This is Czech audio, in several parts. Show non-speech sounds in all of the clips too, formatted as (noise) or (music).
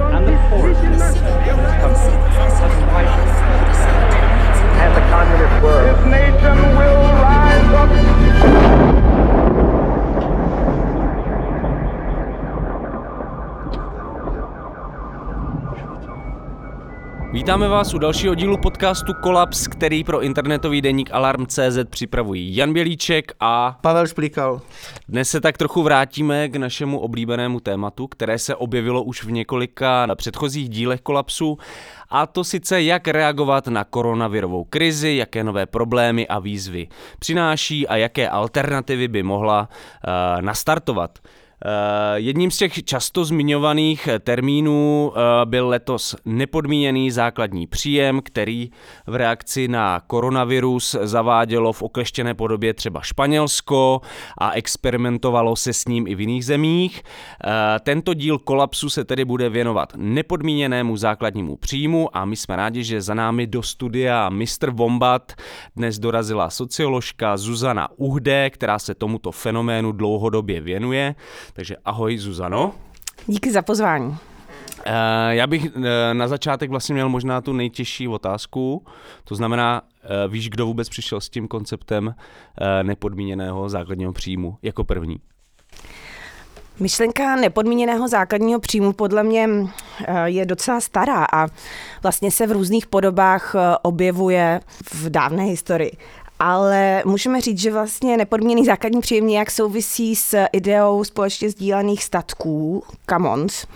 and the 10% of this country has widened. And the communist word. This nation will rise up. Vítáme vás u dalšího dílu podcastu Kolaps, který pro internetový deník Alarm.cz připravují Jan Bělíček a Pavel Šplíkal. dnes se tak trochu vrátíme k našemu oblíbenému tématu, které se objevilo už v několika na předchozích dílech Kolapsu, a to sice jak reagovat na koronavirovou krizi, jaké nové problémy a výzvy přináší a jaké alternativy by mohla uh, nastartovat. Uh, jedním z těch často zmiňovaných termínů uh, byl letos nepodmíněný základní příjem, který v reakci na koronavirus zavádělo v okleštěné podobě třeba Španělsko a experimentovalo se s ním i v jiných zemích. Uh, tento díl kolapsu se tedy bude věnovat nepodmíněnému základnímu příjmu a my jsme rádi, že za námi do studia Mr. Wombat dnes dorazila socioložka Zuzana Uhde, která se tomuto fenoménu dlouhodobě věnuje. Takže ahoj Zuzano. Díky za pozvání. Eh, Já bych eh, na začátek vlastně měl možná tu nejtěžší otázku, to znamená, eh, víš, kdo vůbec přišel s tím konceptem nepodmíněného základního příjmu jako první? Myšlenka nepodmíněného základního příjmu podle mě je docela stará a vlastně se v různých podobách objevuje v dávné historii. Ale můžeme říct, že vlastně nepodmíněný základní příjem nějak souvisí s ideou společně sdílených statků, commons.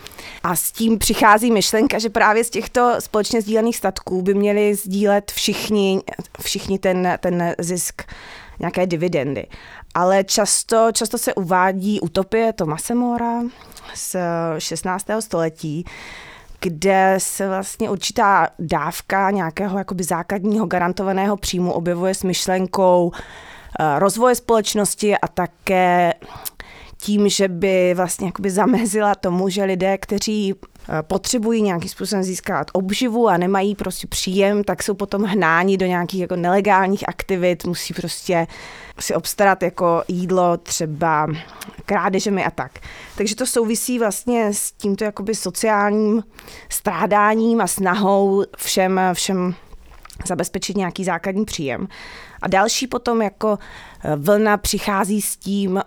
A s tím přichází myšlenka, že právě z těchto společně sdílených statků by měli sdílet všichni, všichni ten, ten zisk nějaké dividendy. Ale často, často se uvádí utopie Tomase Mora z 16. století, kde se vlastně určitá dávka nějakého jakoby základního garantovaného příjmu objevuje s myšlenkou eh, rozvoje společnosti a také tím, že by vlastně jakoby zamezila tomu, že lidé, kteří potřebují nějakým způsobem získat obživu a nemají prostě příjem, tak jsou potom hnáni do nějakých jako nelegálních aktivit, musí prostě si obstarat jako jídlo třeba krádežemi a tak. Takže to souvisí vlastně s tímto jakoby sociálním strádáním a snahou všem, všem zabezpečit nějaký základní příjem. A další potom jako eh, vlna přichází s tím,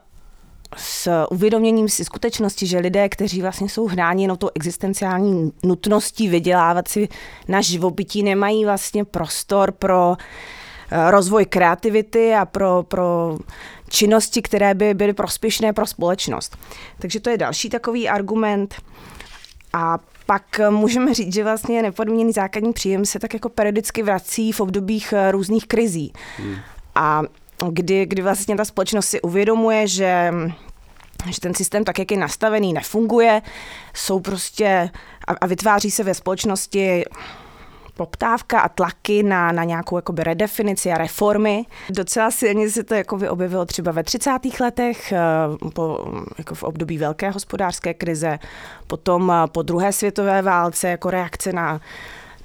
s uvědoměním si skutečnosti, že lidé, kteří vlastně jsou hnáni jenom tou existenciální nutností vydělávat si na živobytí, nemají vlastně prostor pro eh, rozvoj kreativity a pro, pro činnosti, které by byly prospěšné pro společnost. Takže to je další takový argument. A pak můžeme říct, že vlastně nepodmíněný základní příjem se tak jako periodicky vrací v obdobích eh, různých krizí. Hmm. A kdy, kdy vlastně ta společnost si uvědomuje, že že ten systém, tak jak je nastavený, nefunguje, jsou prostě a, a vytváří se ve společnosti poptávka a tlaky na, na nějakou jakoby redefinici a reformy. Docela silně se to jako objevilo třeba ve 30. letech, eh, po, jako v období velké hospodářské krize, potom eh, po druhé světové válce jako reakce na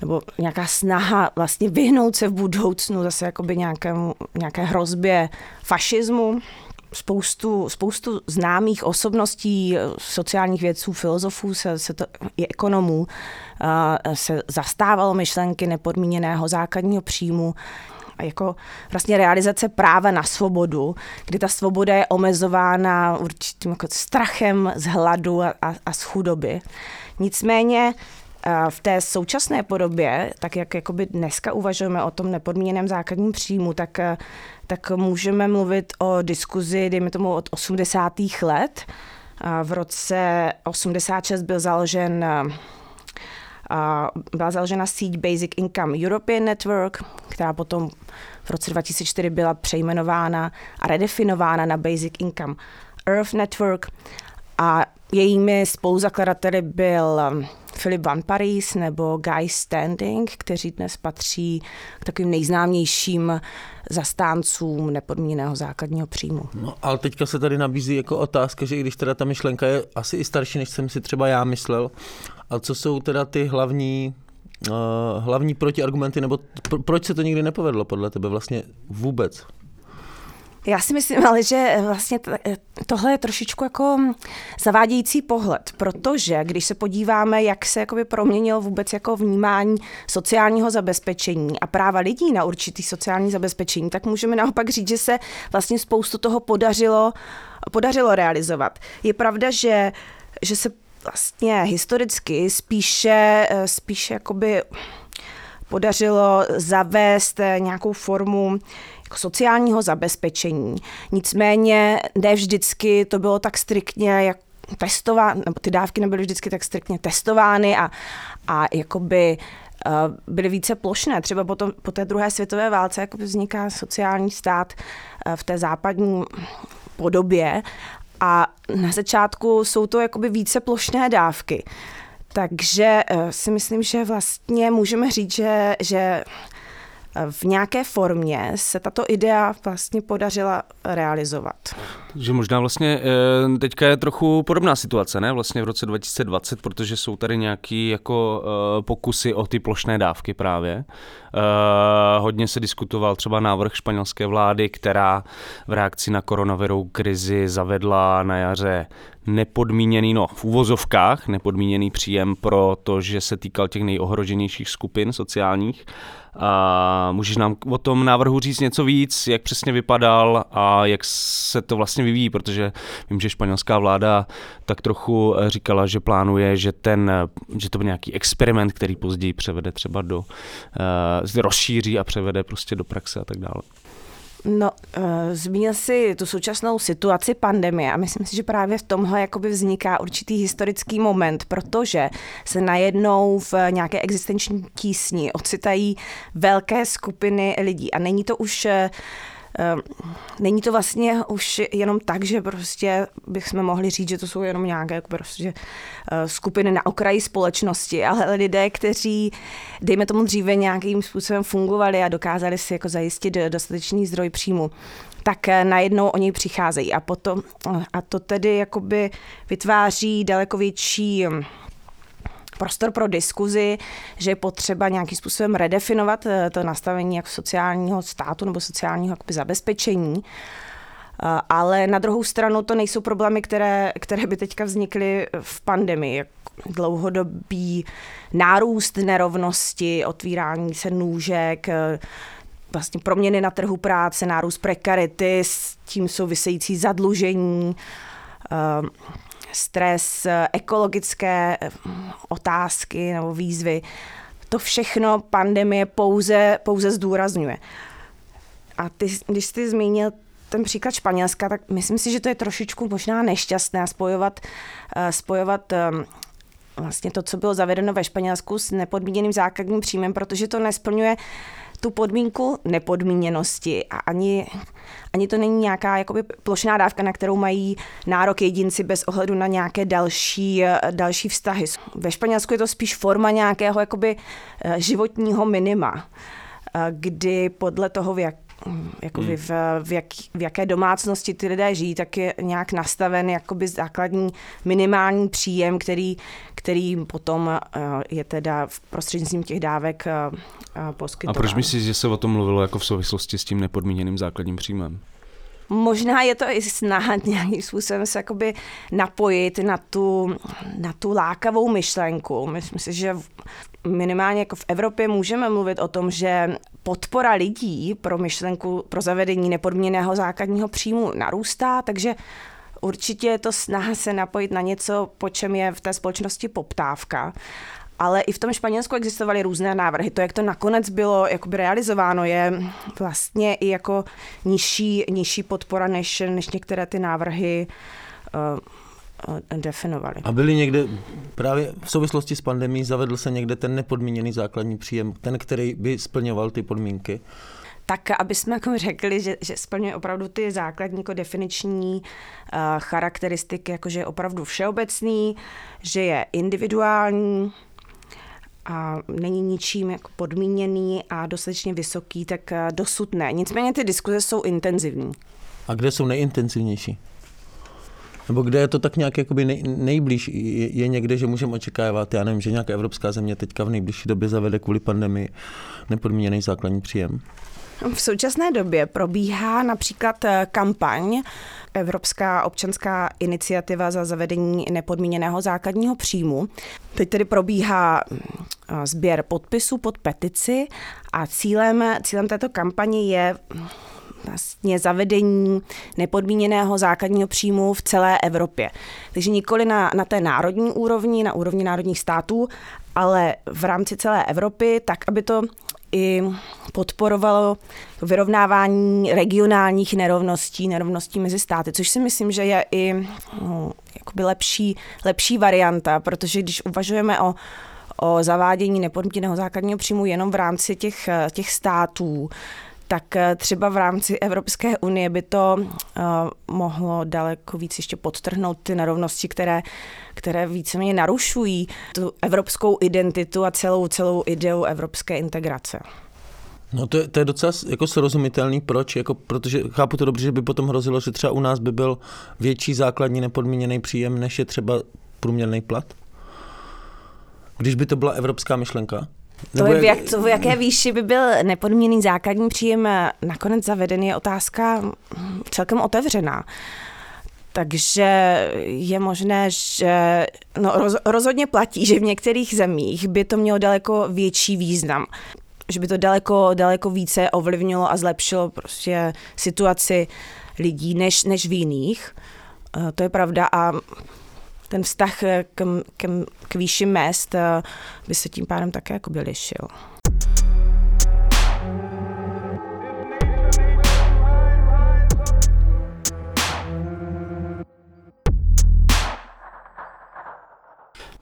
nebo nějaká snaha vlastně vyhnout se v budoucnu zase jakoby nějakému, nějaké hrozbě fašismu spoustu, spoustu známých osobností, sociálních vědců, filozofů, se, se to, i ekonomů, uh, se zastávalo myšlenky nepodmíněného základního příjmu jako vlastně realizace práva na svobodu, kdy ta svoboda je omezována určitým jako strachem z hladu a, a, a z chudoby. Nicméně v té současné podobě, tak jak jakoby dneska uvažujeme o tom nepodmíněném základním příjmu, tak, tak můžeme mluvit o diskuzi, dejme tomu, od 80. let. V roce 86 byl založen byla založena síť Basic Income European Network, která potom v roce 2004 byla přejmenována a redefinována na Basic Income Earth Network. A jejími spoluzakladateli byl Philip Van Paris nebo Guy Standing, kteří dnes patří k takovým nejznámějším zastáncům nepodmíněného základního příjmu. No, ale teďka se tady nabízí jako otázka, že i když teda ta myšlenka je asi i starší, než jsem si třeba já myslel, a co jsou teda ty hlavní uh, hlavní protiargumenty, nebo pro, proč se to nikdy nepovedlo podle tebe vlastně vůbec? Já si myslím ale, že vlastně tohle je trošičku jako zavádějící pohled, protože když se podíváme, jak se jakoby proměnilo vůbec jako vnímání sociálního zabezpečení a práva lidí na určitý sociální zabezpečení, tak můžeme naopak říct, že se vlastně spoustu toho podařilo, podařilo realizovat. Je pravda, že, že se vlastně historicky spíše, spíše jakoby podařilo zavést nějakou formu sociálního zabezpečení. Nicméně ne vždycky to bylo tak striktně, jak testovány, nebo ty dávky nebyly vždycky tak striktně testovány a, a jakoby uh, byly více plošné. Třeba potom, po té druhé světové válce jako vzniká sociální stát uh, v té západní podobě a na začátku jsou to jakoby více plošné dávky. Takže uh, si myslím, že vlastně můžeme říct, že, že v nějaké formě se tato idea vlastně podařila realizovat. Takže možná vlastně eh, teďka je trochu podobná situace, ne? Vlastně v roce 2020, protože jsou tady nějaký jako eh, pokusy o ty plošné dávky právě. Eh, hodně se diskutoval třeba návrh španělské vlády, která v reakci na koronavirovou krizi zavedla na jaře nepodmíněný, no v úvozovkách, nepodmíněný příjem pro to, že se týkal těch nejohroženějších skupin sociálních. A můžeš nám o tom návrhu říct něco víc, jak přesně vypadal a jak se to vlastně vyvíjí, protože vím, že španělská vláda tak trochu říkala, že plánuje, že, ten, že to byl nějaký experiment, který později převede třeba do, uh, rozšíří a převede prostě do praxe a tak dále. No, uh, zmínil si tu současnou situaci pandemie a myslím si, že právě v tomhle jakoby vzniká určitý historický moment, protože se najednou v nějaké existenční tísni ocitají velké skupiny lidí. A není to už uh, není to vlastně už jenom tak, že prostě bychom mohli říct, že to jsou jenom nějaké jako prostě eh, skupiny na okraji společnosti, ale lidé, kteří, dejme tomu dříve, nějakým způsobem fungovali a dokázali si jako zajistit dostatečný zdroj příjmu tak eh, najednou oni přicházejí. A potom, eh, a to tedy jakoby vytváří daleko větší prostor pro diskuzi, že je potřeba nějakým způsobem redefinovat eh, to nastavení jak sociálního státu nebo sociálního zabezpečení. Eh, ale na druhou stranu to nejsou problémy, které, které by teďka vznikly v pandemii. Dlouhodobý nárůst nerovnosti, otvírání se nůžek, eh, vlastně proměny na trhu práce, nárůst prekarity, s tím související zadlužení, stres, ekologické eh, otázky nebo výzvy. To všechno pandemie pouze, pouze zdůrazňuje. A ty, když jsi zmínil ten příklad Španělska, tak myslím si, že to je trošičku možná nešťastné spojovat, eh, spojovat ehm, vlastně to, co bylo zavedeno ve Španělsku s nepodmíněným základním příjmem, protože to nesplňuje tu podmínku nepodmíněnosti a ani, ani to není nějaká jakoby plošná dávka, na kterou mají nárok jedinci bez ohledu na nějaké další, další vztahy. Ve Španělsku je to spíš forma nějakého jakoby eh, životního minima, eh, kdy podle toho, v jak, jakoby hmm. v, v, jak, v jaké domácnosti ty lidé žijí, tak je nějak nastaven jakoby základní minimální příjem, který, který potom eh, je teda v prostřednictvím těch dávek eh, eh, poskytován. A proč myslíš, že se o tom mluvilo jako v souvislosti s tím nepodmíněným základním příjmem? Možná je to i snaha (laughs) nějakým způsobem se jakoby napojit na tu, na tu lákavou myšlenku. Myslím si, že minimálně jako v Evropě můžeme mluvit o tom, že podpora lidí pro myšlenku pro zavedení nepodmíněného základního příjmu narůstá, takže určitě je to snaha se napojit na něco, po čem je v té společnosti poptávka. Ale i v tom Španělsku existovaly různé návrhy. To, jak to nakonec bylo jakoby realizováno, je vlastně i jako nižší, nižší podpora než, než některé ty návrhy uh, definovali. A byly někde, právě v souvislosti s pandemí, zavedl se někde ten nepodmíněný základní příjem, ten, který by splňoval ty podmínky? tak aby jsme jako řekli, že, že splňuje opravdu ty základní jako definiční uh, charakteristiky, jako že je opravdu všeobecný, že je individuální, a není ničím jako podmíněný a dostatečně vysoký, tak eh, dosud ne. Nicméně ty diskuze jsou intenzivní. A kde jsou nejintenzivnější? Nebo kde je to tak nějak jakoby nej, nejblíž? Je, je někde, že můžeme očekávat, já nevím, že nějaká evropská země teďka v nejbližší době zavede kvůli pandemii nepodmíněný základní příjem? V současné době probíhá například eh, kampaň Evropská občanská iniciativa za zavedení nepodmíněného základního příjmu. Teď tedy probíhá eh, sběr podpisů pod petici a cílem, cílem této kampaně je vlastně zavedení nepodmíněného základního příjmu v celé Evropě. Takže nikoli na, na té národní úrovni, na úrovni národních států, ale v rámci celé Evropy, tak aby to i podporovalo vyrovnávání regionálních nerovností, nerovností mezi státy, což si myslím, že je i no, jakoby lepší, lepší varianta, protože když uvažujeme o o zavádění nepodmíněného základního příjmu jenom v rámci těch, těch států, tak třeba v rámci Evropské unie by to uh, mohlo daleko víc ještě podtrhnout ty nerovnosti, které, které víceméně narušují tu evropskou identitu a celou, celou ideu evropské integrace. No to je, to je docela jako srozumitelný, proč, jako, protože chápu to dobře, že by potom hrozilo, že třeba u nás by byl větší základní nepodmíněný příjem, než je třeba průměrný plat? Když by to byla evropská myšlenka? To je, v, jak, to v jaké výši by byl nepodmíněný základní příjem nakonec zaveden, je otázka celkem otevřená. Takže je možné, že no, roz, rozhodně platí, že v některých zemích by to mělo daleko větší význam že by to daleko, daleko více ovlivnilo a zlepšilo prostě situaci lidí než, než v jiných. Eh, to je pravda a ten vztah k, k, k výši mest eh, by se tím pádem také jako by lišil.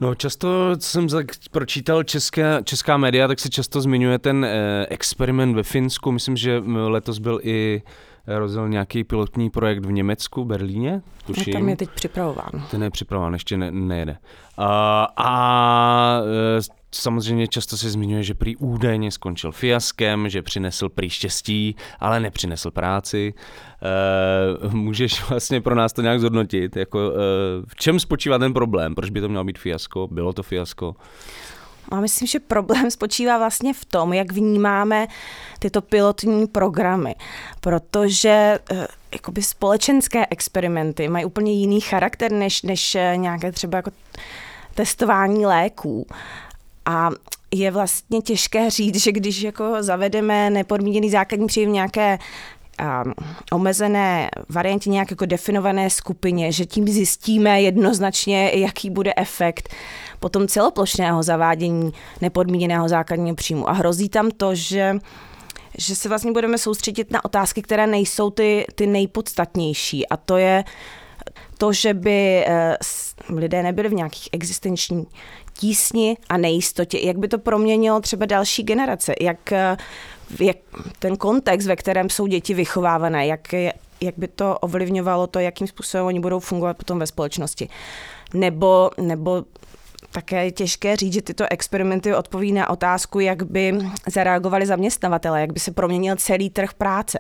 No často, jsem pročítal české, česká média, tak se často zmiňuje ten eh, experiment ve Finsku. Myslím, že letos byl i rozjel nějaký pilotní projekt v Německu, Berlíně, tuším. No, tam je teď připravován. Ten je připravován, ještě ne, nejede. A, a e, samozřejmě často se zmiňuje, že prý údajně skončil fiaskem, že přinesl prý štěstí, ale nepřinesl práci. E, můžeš vlastně pro nás to nějak zhodnotit, jako, e, v čem spočívá ten problém, proč by to mělo být fiasko, bylo to fiasko? A myslím, že problém (laughs) spočívá vlastně v tom, jak vnímáme tyto pilotní programy, protože eh, jakoby společenské experimenty mají úplně jiný charakter než, než eh, nějaké třeba jako testování léků. A je vlastně těžké říct, že když jako zavedeme nepodmíněný základní příjem nějaké um, omezené variantě, nějak jako definované skupině, že tím zjistíme jednoznačně, jaký bude efekt potom celoplošného zavádění nepodmíněného základního příjmu. A hrozí tam to, že že se vlastně budeme soustředit na otázky, které nejsou ty, ty nejpodstatnější. A to je to, že by eh, lidé nebyli v nějakých existenční tísni a nejistotě, jak by to proměnilo třeba další generace, jak, eh, jak ten kontext, ve kterém jsou děti vychovávané, jak, jak by to ovlivňovalo to, jakým způsobem oni budou fungovat potom ve společnosti. Nebo, nebo také je těžké říct, že tyto experimenty odpoví na otázku, jak by zareagovali zaměstnavatele, jak by se proměnil celý trh práce.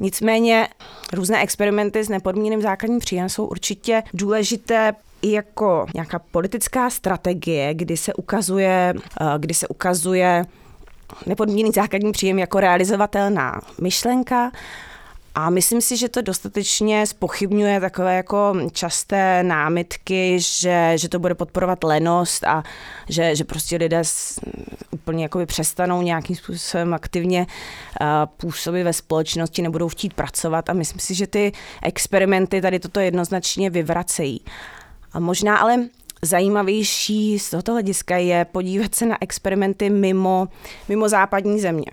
Nicméně různé experimenty s nepodmíněným základním příjem jsou určitě důležité i jako nějaká politická strategie, kdy se ukazuje, eh, kdy se ukazuje nepodmíněný základní příjem jako realizovatelná myšlenka, a myslím si, že to dostatečně spochybňuje takové jako časté námitky, že, že to bude podporovat lenost a že, že prostě lidé úplně jakoby přestanou nějakým způsobem aktivně uh, působit ve společnosti, nebudou chtít pracovat a myslím si, že ty experimenty tady toto jednoznačně vyvracejí. A možná ale zajímavější z tohoto hlediska je podívat se na experimenty mimo, mimo západní země.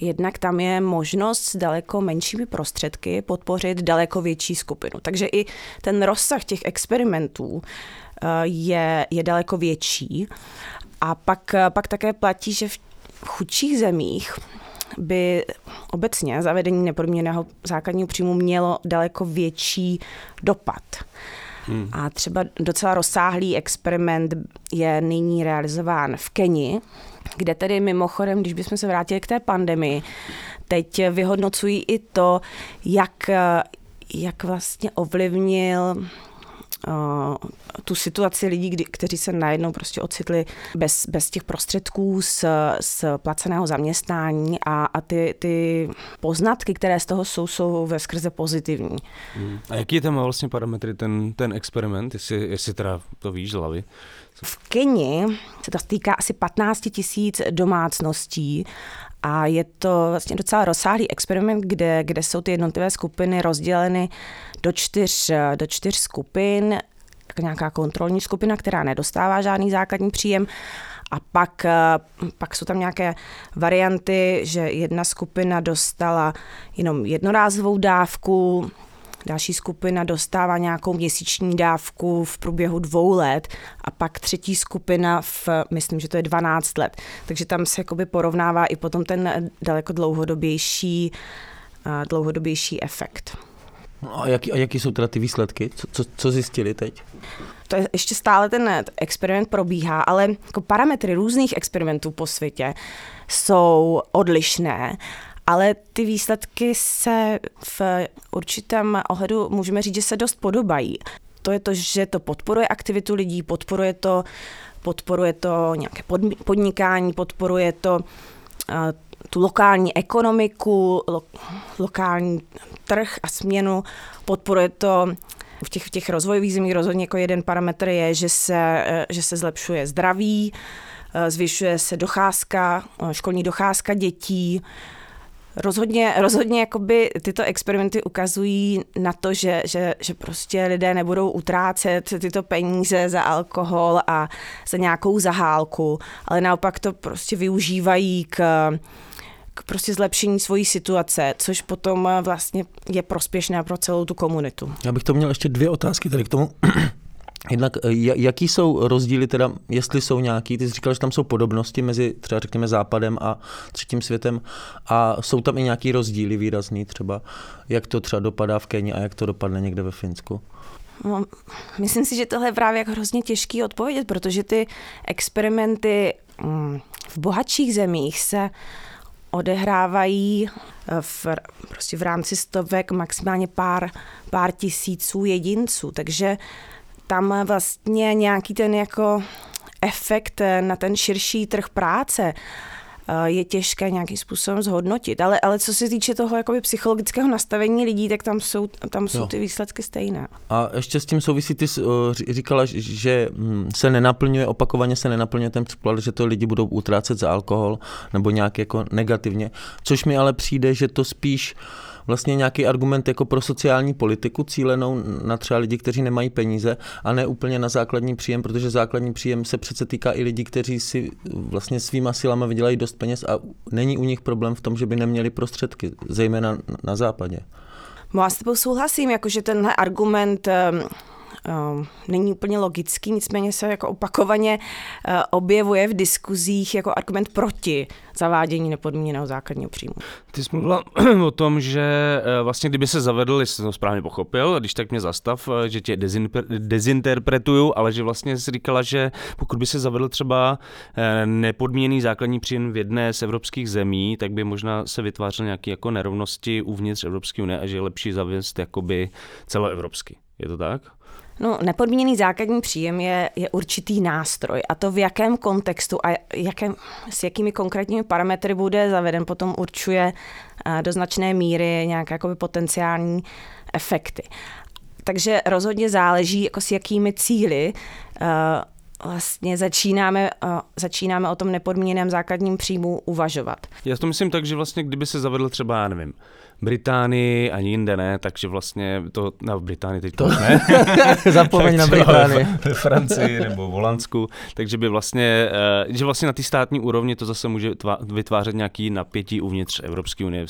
Jednak tam je možnost s daleko menšími prostředky podpořit daleko větší skupinu. Takže i ten rozsah těch experimentů eh, je, je daleko větší. A pak, pak také platí, že v chudších zemích by obecně zavedení nepodmíněného základního příjmu mělo daleko větší dopad. Hmm. A třeba docela rozsáhlý experiment je nyní realizován v Keni, kde tedy mimochodem, když bychom se vrátili k té pandemii, teď vyhodnocují i to, jak, jak vlastně ovlivnil tu situaci lidí, kdy, kteří se najednou prostě ocitli bez, bez těch prostředků z, z placeného zaměstnání a, a ty, ty poznatky, které z toho jsou, jsou ve skrze pozitivní. Hmm. A jaký tam má vlastně parametry ten, ten experiment, jestli, jestli teda to víš z hlavy? V Keni se to týká asi 15 tisíc domácností a je to vlastně docela rozsáhlý experiment, kde, kde jsou ty jednotlivé skupiny rozděleny do čtyř, do čtyř skupin, nějaká kontrolní skupina, která nedostává žádný základní příjem. A pak, pak jsou tam nějaké varianty, že jedna skupina dostala jenom jednorázovou dávku, Další skupina dostává nějakou měsíční dávku v průběhu dvou let a pak třetí skupina v, myslím, že to je 12 let. Takže tam se jakoby porovnává i potom ten daleko dlouhodobější, dlouhodobější efekt. No a jaký, a jaký jsou teda ty výsledky? Co, co, co zjistili teď? To je ještě stále ten experiment probíhá, ale jako parametry různých experimentů po světě jsou odlišné ale ty výsledky se v určitém ohledu můžeme říct, že se dost podobají. To je to, že to podporuje aktivitu lidí, podporuje to, podporuje to nějaké podnikání, podporuje to uh, tu lokální ekonomiku, lo, lokální trh a směnu, podporuje to v těch, v těch rozvojových zemích rozhodně jako jeden parametr je, že se, eh, že se zlepšuje zdraví, eh, zvyšuje se docházka, školní docházka dětí, Rozhodně, rozhodně jakoby tyto experimenty ukazují na to, že, že, že prostě lidé nebudou utrácet tyto peníze za alkohol a za nějakou zahálku, ale naopak to prostě využívají k, k prostě zlepšení svojí situace, což potom vlastně je prospěšné pro celou tu komunitu. Já bych to měl ještě dvě otázky tady k tomu. Jednak eh, jaký jsou rozdíly, teda, jestli jsou nějaký, ty jsi říkal, že tam jsou podobnosti mezi třeba řekněme západem a třetím světem a jsou tam i nějaký rozdíly výrazný třeba, jak to třeba dopadá v Keni a jak to dopadne někde ve Finsku? No, myslím si, že tohle je právě jako hrozně těžký odpovědět, protože ty experimenty mm, v bohatších zemích se odehrávají eh, v, prostě v rámci stovek maximálně pár, pár tisíců jedinců, takže tam vlastně nějaký ten jako efekt na ten širší trh práce eh, je těžké nějakým způsobem zhodnotit. Ale, ale co se týče toho jakoby psychologického nastavení lidí, tak tam jsou, tam jsou ty výsledky stejné. A ještě s tím souvisí, ty eh, říkala, že hm, se nenaplňuje, opakovaně se nenaplňuje ten předpoklad, že to lidi budou utrácet za alkohol nebo nějak jako negativně, což mi ale přijde, že to spíš uh, vlastně nějaký argument jako pro sociální politiku cílenou na třeba lidi, kteří nemají peníze a ne úplně na základní příjem, protože základní příjem se přece týká i lidí, kteří si vlastně svýma silama vydělají dost peněz a není u nich problém v tom, že by neměli prostředky, zejména na západě. No, já s tebou souhlasím, jakože tenhle argument ehm, není úplně logický, nicméně se jako opakovaně eh, objevuje v diskuzích jako argument proti zavádění nepodmíněného základního příjmu. Ty jsi mluvila (clears throat) o tom, že eh, vlastně kdyby se zavedl, jestli jsem to správně pochopil, když tak mě zastav, eh, že tě dezinterpretuju, ale že vlastně jsi říkala, že pokud by se zavedl třeba nepodmíněný základní příjem v jedné z evropských zemí, tak by možná se vytvářely nějaké jako nerovnosti uvnitř Evropské unie a že je lepší zavést jakoby celoevropsky. Je to tak? No, nepodmíněný základní příjem je, je určitý nástroj a to v jakém kontextu a jakém, s jakými konkrétními parametry bude zaveden, potom určuje eh, do značné míry nějaké jakoby potenciální efekty. Takže rozhodně záleží, jako s jakými cíly uh, vlastně začínáme, uh, začínáme o tom nepodmíněném základním příjmu uvažovat. Já to myslím tak, že vlastně kdyby se zavedl třeba, já nevím, Británii ani jinde ne, takže vlastně to, na no, Británii teď to ne. (laughs) (laughs) Zapomeň na Británii. (laughs) Ve Francii nebo v Holandsku, takže by vlastně, eh, že vlastně na té státní úrovni to zase může vytvářet nějaký napětí uvnitř Evropské unie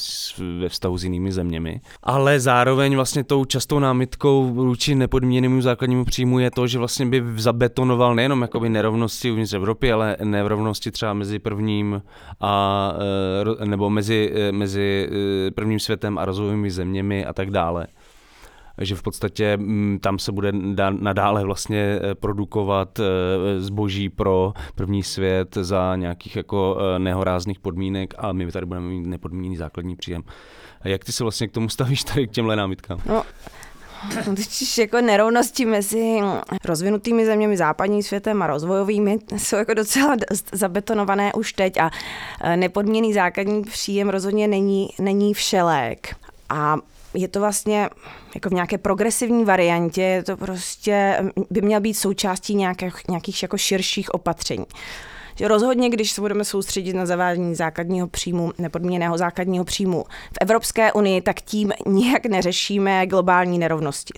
ve vztahu s jinými zeměmi. Ale zároveň vlastně tou častou námitkou vůči nepodmíněnému základnímu příjmu je to, že vlastně by zabetonoval nejenom jakoby nerovnosti uvnitř Evropy, ale nerovnosti třeba mezi prvním a eh, nebo mezi, eh, mezi prvním světem světem a rozvojovými zeměmi a tak dále. že v podstatě mm, tam se bude nadále vlastně eh, produkovat eh, zboží pro první svět za nějakých jako nehorázných podmínek a my tady budeme mít nepodmíněný základní příjem. Jak ty se vlastně k tomu (laughs) stavíš tady k těmhle námitkám? No, (laughs) Totiž jako nerovnosti mezi rozvinutými zeměmi, západním světem a rozvojovými jsou jako docela dost zabetonované už teď a nepodmíněný základní příjem rozhodně není, není všelék. A je to vlastně jako v nějaké progresivní variantě, je to prostě, by měl být součástí nějakých, nějakých jako širších opatření. Rozhodně, když se budeme soustředit na zavádění základního příjmu, nepodmíněného základního příjmu v Evropské unii, tak tím nijak neřešíme globální nerovnosti.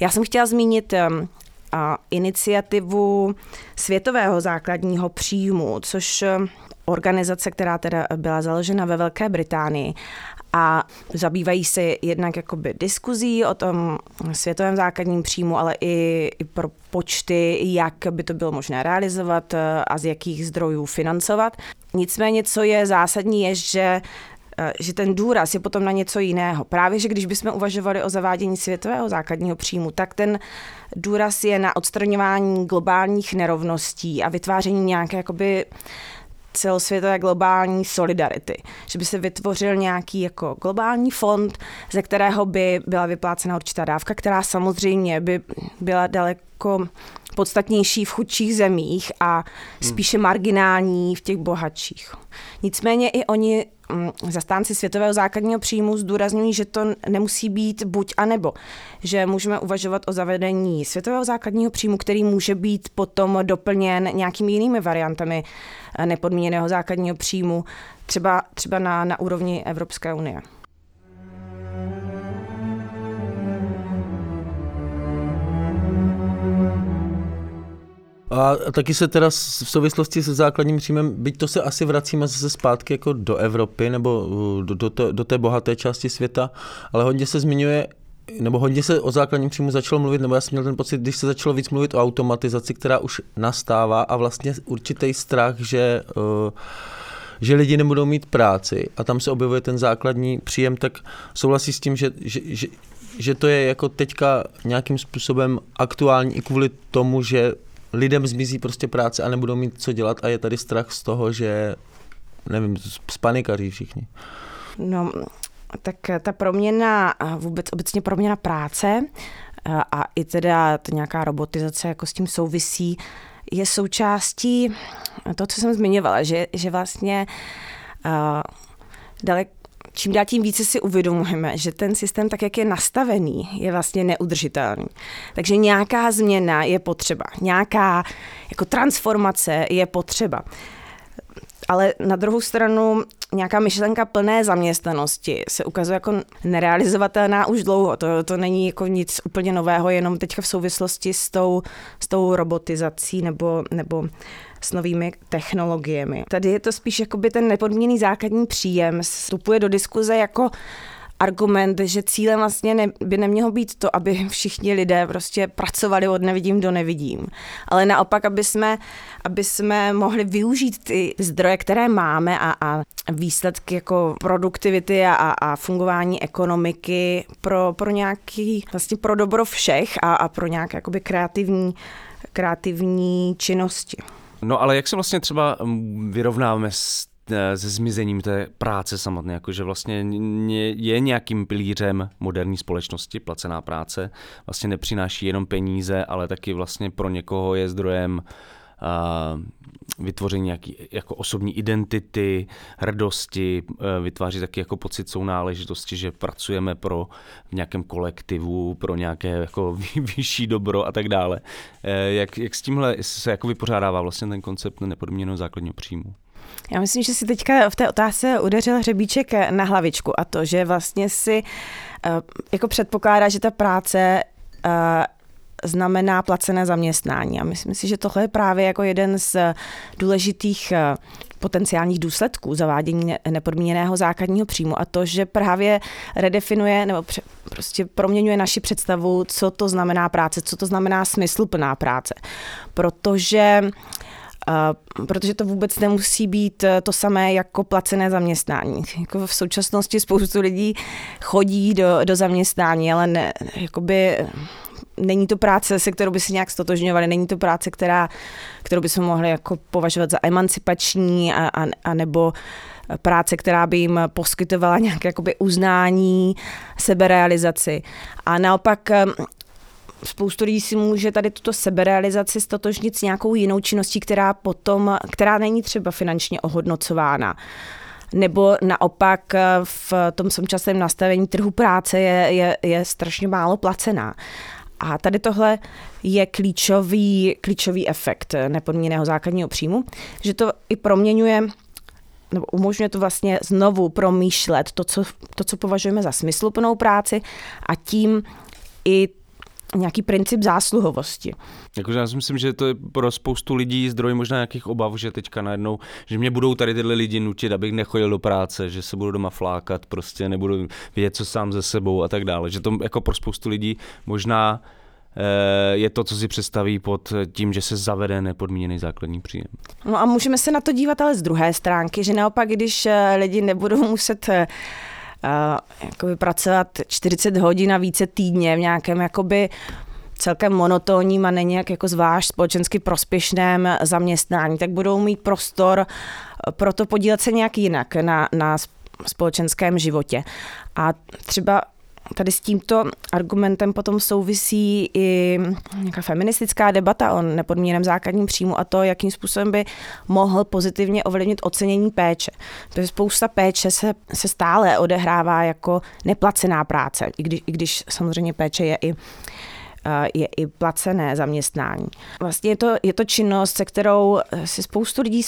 Já jsem chtěla zmínit um, a iniciativu Světového základního příjmu, což um, organizace, která teda byla založena ve Velké Británii a zabývají se jednak jakoby diskuzí o tom světovém základním příjmu, ale i, i pro počty, jak by to bylo možné realizovat eh, a z jakých zdrojů financovat. Nicméně, co je zásadní, je, že eh, že ten důraz je potom na něco jiného. Právě, že když bychom uvažovali o zavádění světového základního příjmu, tak ten důraz je na odstraňování globálních nerovností a vytváření nějaké jakoby celosvětové globální solidarity. Že by se vytvořil nějaký jako globální fond, ze kterého by byla vyplácena určitá dávka, která samozřejmě by byla daleko podstatnější v chudších zemích a hmm. spíše marginální v těch bohatších. Nicméně i oni zastánci světového základního příjmu zdůrazňují, že to nemusí být buď a nebo, že můžeme uvažovat o zavedení světového základního příjmu, který může být potom doplněn nějakými jinými variantami eh, nepodmíněného základního příjmu, třeba, třeba na, na úrovni Evropské unie. A taky se teda v souvislosti se základním příjmem, byť to se asi vracíme zase zpátky jako do Evropy nebo uh, do, do, té, do té bohaté části světa, ale hodně se zmiňuje nebo hodně se o základním příjmu začalo mluvit, nebo já jsem měl ten pocit, když se začalo víc mluvit o automatizaci, která už nastává a vlastně určitý strach, že uh, že lidi nebudou mít práci a tam se objevuje ten základní příjem, tak souhlasí s tím, že, že, že, že to je jako teďka nějakým způsobem aktuální i kvůli tomu, že lidem zmizí prostě práce a nebudou mít co dělat a je tady strach z toho, že nevím, spanikaří všichni. No, tak ta proměna, vůbec obecně proměna práce a i teda to nějaká robotizace jako s tím souvisí, je součástí to, co jsem zmiňovala, že, že vlastně uh, dalek, čím dál tím více si uvědomujeme, že ten systém, tak jak je nastavený, je vlastně neudržitelný. Takže nějaká změna je potřeba, nějaká jako transformace je potřeba. Ale na druhou stranu nějaká myšlenka plné zaměstnanosti se ukazuje jako nerealizovatelná už dlouho. To, to není jako nic úplně nového, jenom teďka v souvislosti s tou, s tou robotizací nebo, nebo s novými technologiemi. Tady je to spíš jakoby ten nepodmíněný základní příjem, vstupuje do diskuze jako argument, že cílem vlastně ne, by nemělo být to, aby všichni lidé prostě pracovali od nevidím do nevidím, ale naopak, aby jsme, aby jsme mohli využít ty zdroje, které máme a, a výsledky jako produktivity a, a fungování ekonomiky pro, pro nějaký, vlastně pro dobro všech a, a pro nějaké kreativní, kreativní činnosti. No ale jak se vlastně třeba mm, vyrovnáme s eh, se zmizením té práce samotné, jakože vlastně je nějakým pilířem moderní společnosti, placená práce, vlastně nepřináší jenom peníze, ale taky vlastně pro někoho je zdrojem vytvoření nějaký jako osobní identity, hrdosti, e, vytváří taky jako pocit sounáležitosti, že pracujeme pro v nějakém kolektivu, pro nějaké jako (laughs) vyšší dobro a tak dále. E, jak, jak s tímhle se jako vypořádává vlastně ten koncept nepodmíněného základního příjmu? Já myslím, že si teďka v té otázce udeřil hřebíček na hlavičku a to, že vlastně si jako předpokládá, že ta práce znamená placené zaměstnání. A myslím si, že tohle je právě jako jeden z důležitých eh, potenciálních důsledků zavádění nepodmíněného základního příjmu a to, že právě redefinuje nebo prostě proměňuje naši představu, co to znamená práce, co to znamená smysluplná práce. Protože Uh, protože to vůbec nemusí být eh, to samé jako placené zaměstnání. Jako v současnosti spoustu lidí chodí do, do zaměstnání, ale ne, jakoby není to práce, se kterou by si nějak stotožňovali, není to práce, která, kterou by se mohli jako považovat za emancipační a, a, a nebo práce, která by jim poskytovala nějaké jakoby uznání, seberealizaci. A naopak spoustu lidí si může tady tuto seberealizaci stotožnit s nějakou jinou činností, která potom, která není třeba finančně ohodnocována nebo naopak v tom současném nastavení trhu práce je, je, je strašně málo placená. A tady tohle je klíčový, klíčový efekt nepodmíněného základního příjmu, že to i proměňuje nebo umožňuje to vlastně znovu promýšlet to, co, to, co považujeme za smysluplnou práci a tím i nějaký princip zásluhovosti. Jakože já si myslím, že to je pro spoustu lidí zdroj možná nějakých obav, že teďka najednou, že mě budou tady tyhle lidi nutit, abych nechodil do práce, že se budu doma flákat, prostě nebudu vědět, co sám ze sebou a tak dále. Že to jako pro spoustu lidí možná eh, je to, co si představí pod tím, že se zavede nepodmíněný základní příjem. No a můžeme se na to dívat ale z druhé stránky, že naopak, když eh, lidi nebudou (laughs) muset jakoby pracovat 40 hodin a více týdně v nějakém jakoby celkem monotónním a není jak jako zvlášť společensky prospěšném zaměstnání, tak budou mít prostor pro to podílet se nějak jinak na, na společenském životě. A třeba tady s tímto argumentem potom souvisí i nějaká feministická debata o nepodmíněném základním příjmu a to, jakým způsobem by mohl pozitivně ovlivnit ocenění péče. Protože spousta péče se, se stále odehrává jako neplacená práce, i když, i když samozřejmě péče je i je i placené zaměstnání. Vlastně je to, je to činnost, se kterou si spoustu lidí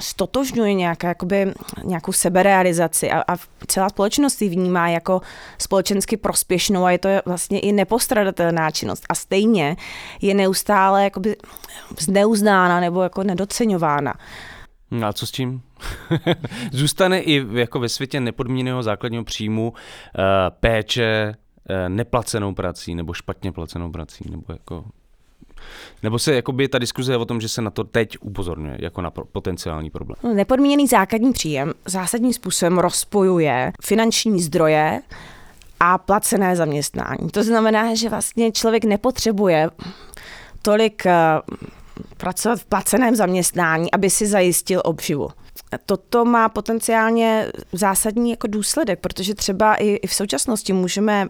stotožňuje nějaká, jakoby, nějakou seberealizaci a, a celá společnost ji vnímá jako společensky prospěšnou a je to vlastně i nepostradatelná činnost. A stejně je neustále jakoby zneuznána nebo jako nedoceňována. No a co s tím? (laughs) Zůstane i jako ve světě nepodmíněného základního příjmu uh, péče, Eh, neplacenou prací nebo špatně placenou prací, nebo jako nebo se jakoby ta diskuze je o tom, že se na to teď upozorňuje jako na potenciální problém? No, nepodmíněný základní příjem zásadním způsobem rozpojuje finanční zdroje a placené zaměstnání. To znamená, že vlastně člověk nepotřebuje tolik eh, pracovat v placeném zaměstnání, aby si zajistil obživu toto má potenciálně zásadní jako důsledek, protože třeba i, i v současnosti můžeme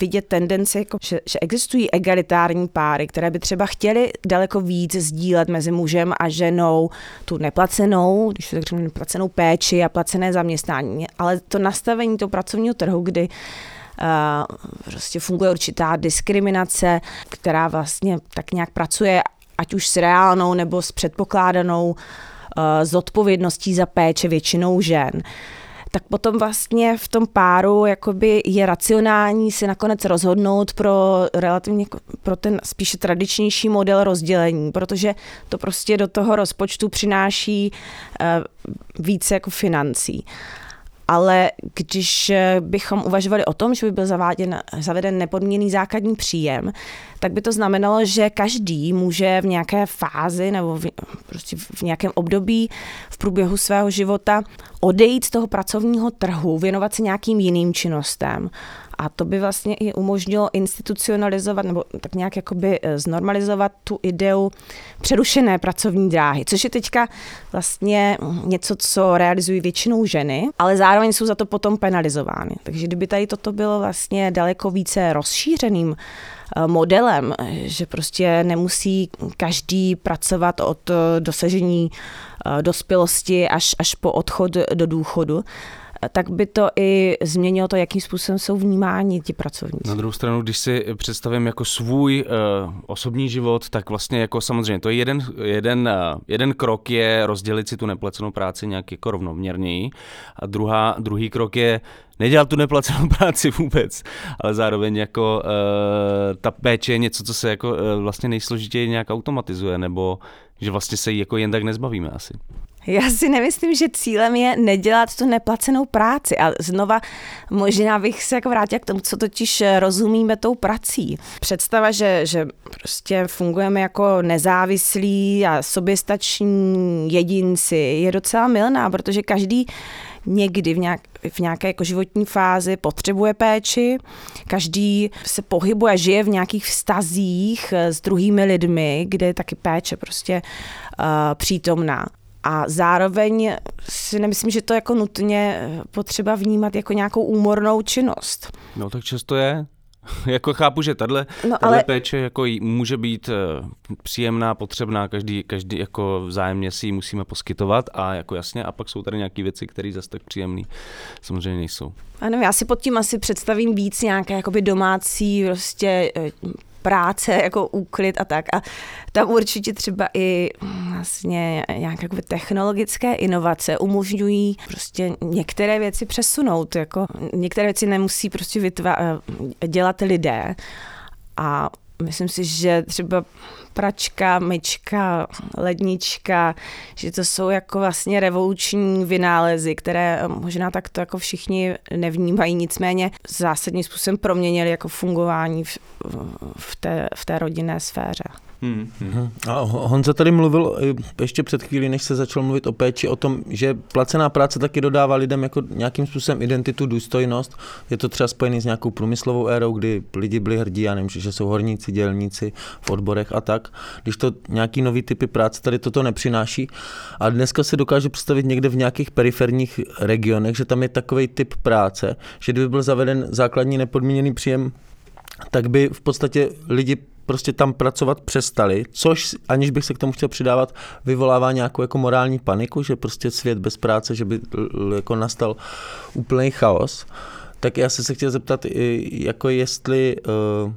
vidět tendenci, jako, že, že existují egalitární páry, které by třeba chtěly daleko víc sdílet mezi mužem a ženou tu neplacenou, když tak řeknu, neplacenou péči a placené zaměstnání. Ale to nastavení toho pracovního trhu, kdy uh, prostě funguje určitá diskriminace, která vlastně tak nějak pracuje ať už s reálnou nebo s předpokládanou uh, zodpovědností za péče většinou žen, tak potom vlastně v tom páru jakoby je racionální si nakonec rozhodnout pro relativně pro ten spíše tradičnější model rozdělení, protože to prostě do toho rozpočtu přináší uh, více jako financí. Ale když eh, bychom uvažovali o tom, že by byl zaváděn, zaveden nepodmíněný základní příjem, tak by to znamenalo, že každý může v nějaké fázi nebo v, prostě v nějakém období v průběhu svého života odejít z toho pracovního trhu, věnovat se nějakým jiným činnostem. A to by vlastně i umožnilo institucionalizovat nebo tak nějak jakoby eh, znormalizovat tu ideu přerušené pracovní dráhy, což je teďka vlastně něco, co realizují většinou ženy, ale zároveň jsou za to potom penalizovány. Takže kdyby tady toto bylo vlastně daleko více rozšířeným modelem, že prostě nemusí každý pracovat od eh, dosažení dospělosti až, až po odchod do důchodu, tak by to i změnilo to, jakým způsobem jsou vnímáni ti pracovníci. Na druhou stranu, když si představím jako svůj uh, osobní život, tak vlastně jako samozřejmě to je jeden, jeden, uh, jeden krok je rozdělit si tu neplacenou práci nějak jako rovnoměrněji a druhá, druhý krok je nedělat tu neplacenou (laughs) práci vůbec, ale zároveň jako uh, ta péče je něco, co se jako uh, vlastně nejsložitěji nějak automatizuje, nebo že vlastně se jí jako jen tak nezbavíme asi. Já si nemyslím, že cílem je nedělat tu neplacenou práci. A znova možná bych se jako vrátila k tomu, co totiž rozumíme tou prací. Představa, že, že prostě fungujeme jako nezávislí a soběstační jedinci je docela milná, protože každý někdy v, nějak, v nějaké jako životní fázi potřebuje péči, každý se pohybuje, žije v nějakých vztazích s druhými lidmi, kde je taky péče prostě uh, přítomná. A zároveň si nemyslím, že to jako nutně potřeba vnímat jako nějakou úmornou činnost. No tak často je. (laughs) jako chápu, že tahle, No, ale- péče jako může být eh, příjemná, potřebná, každý, každý jako vzájemně si ji musíme poskytovat a jako jasně, a pak jsou tady nějaké věci, které zase tak příjemné samozřejmě nejsou. Ano, já si pod tím asi představím víc nějaké jakoby domácí prostě eh, práce, jako úklid a tak. A tam určitě třeba i vlastně nějaké jakoby technologické inovace umožňují prostě některé věci přesunout. Jako některé věci nemusí prostě vytvá- eh, dělat lidé. A myslím si, že třeba pračka, myčka, lednička, že to jsou jako vlastně revoluční vynálezy, které možná takto jako všichni nevnímají, nicméně zásadním způsobem proměnili jako fungování v, v, té, v té rodinné sféře. Hmm. A Ho- Honza tady mluvil ještě před chvílí, než se začal mluvit o péči, o tom, že placená práce taky dodává lidem jako nějakým způsobem identitu, důstojnost. Je to třeba spojený s nějakou průmyslovou érou, kdy lidi byli hrdí, já nevím, že jsou horníci, dělníci v odborech a tak. Když to nějaký nový typy práce tady toto nepřináší. A dneska se dokáže představit někde v nějakých periferních regionech, že tam je takový typ práce, že kdyby byl zaveden základní nepodmíněný příjem tak by v podstatě lidi prostě tam pracovat přestali, což aniž bych se k tomu chtěl přidávat, vyvolává nějakou jako morální paniku, že prostě svět bez práce, že by jako nastal úplný chaos. Tak já jsem se chtěl zeptat, jako jestli uh,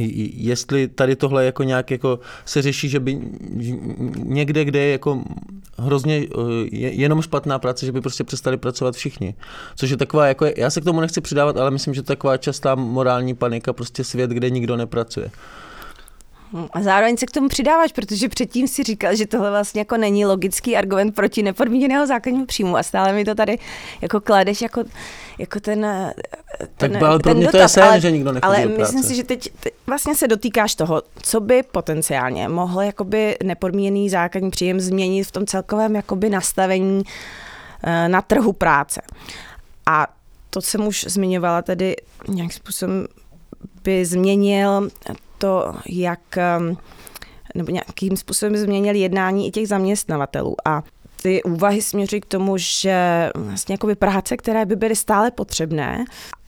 jestli tady tohle jako nějak jako se řeší, že by někde, kde je jako hrozně eh, je, jenom špatná práce, že by prostě přestali pracovat všichni. Což je taková, jako, já se k tomu nechci přidávat, ale myslím, že to je taková častá morální panika, prostě svět, kde nikdo nepracuje. A zároveň se k tomu přidáváš, protože předtím si říkal, že tohle vlastně jako není logický argument proti nepodmíněného základního příjmu. A stále mi to tady jako kladeš jako, jako ten, ten, Tak ale pro ten mě to je sen, že nikdo nechodí Ale myslím si, že teď teď vlastně se dotýkáš toho, co by potenciálně mohl jakoby nepodmíněný základní příjem změnit v tom celkovém jakoby nastavení eh, na trhu práce. A to jsem už zmiňovala tedy nějakým způsobem by změnil to, jak um, nebo nějakým způsobem změnil jednání i těch zaměstnavatelů. A ty úvahy směřují k tomu, že vlastně jakoby práce, které by byly stále potřebné,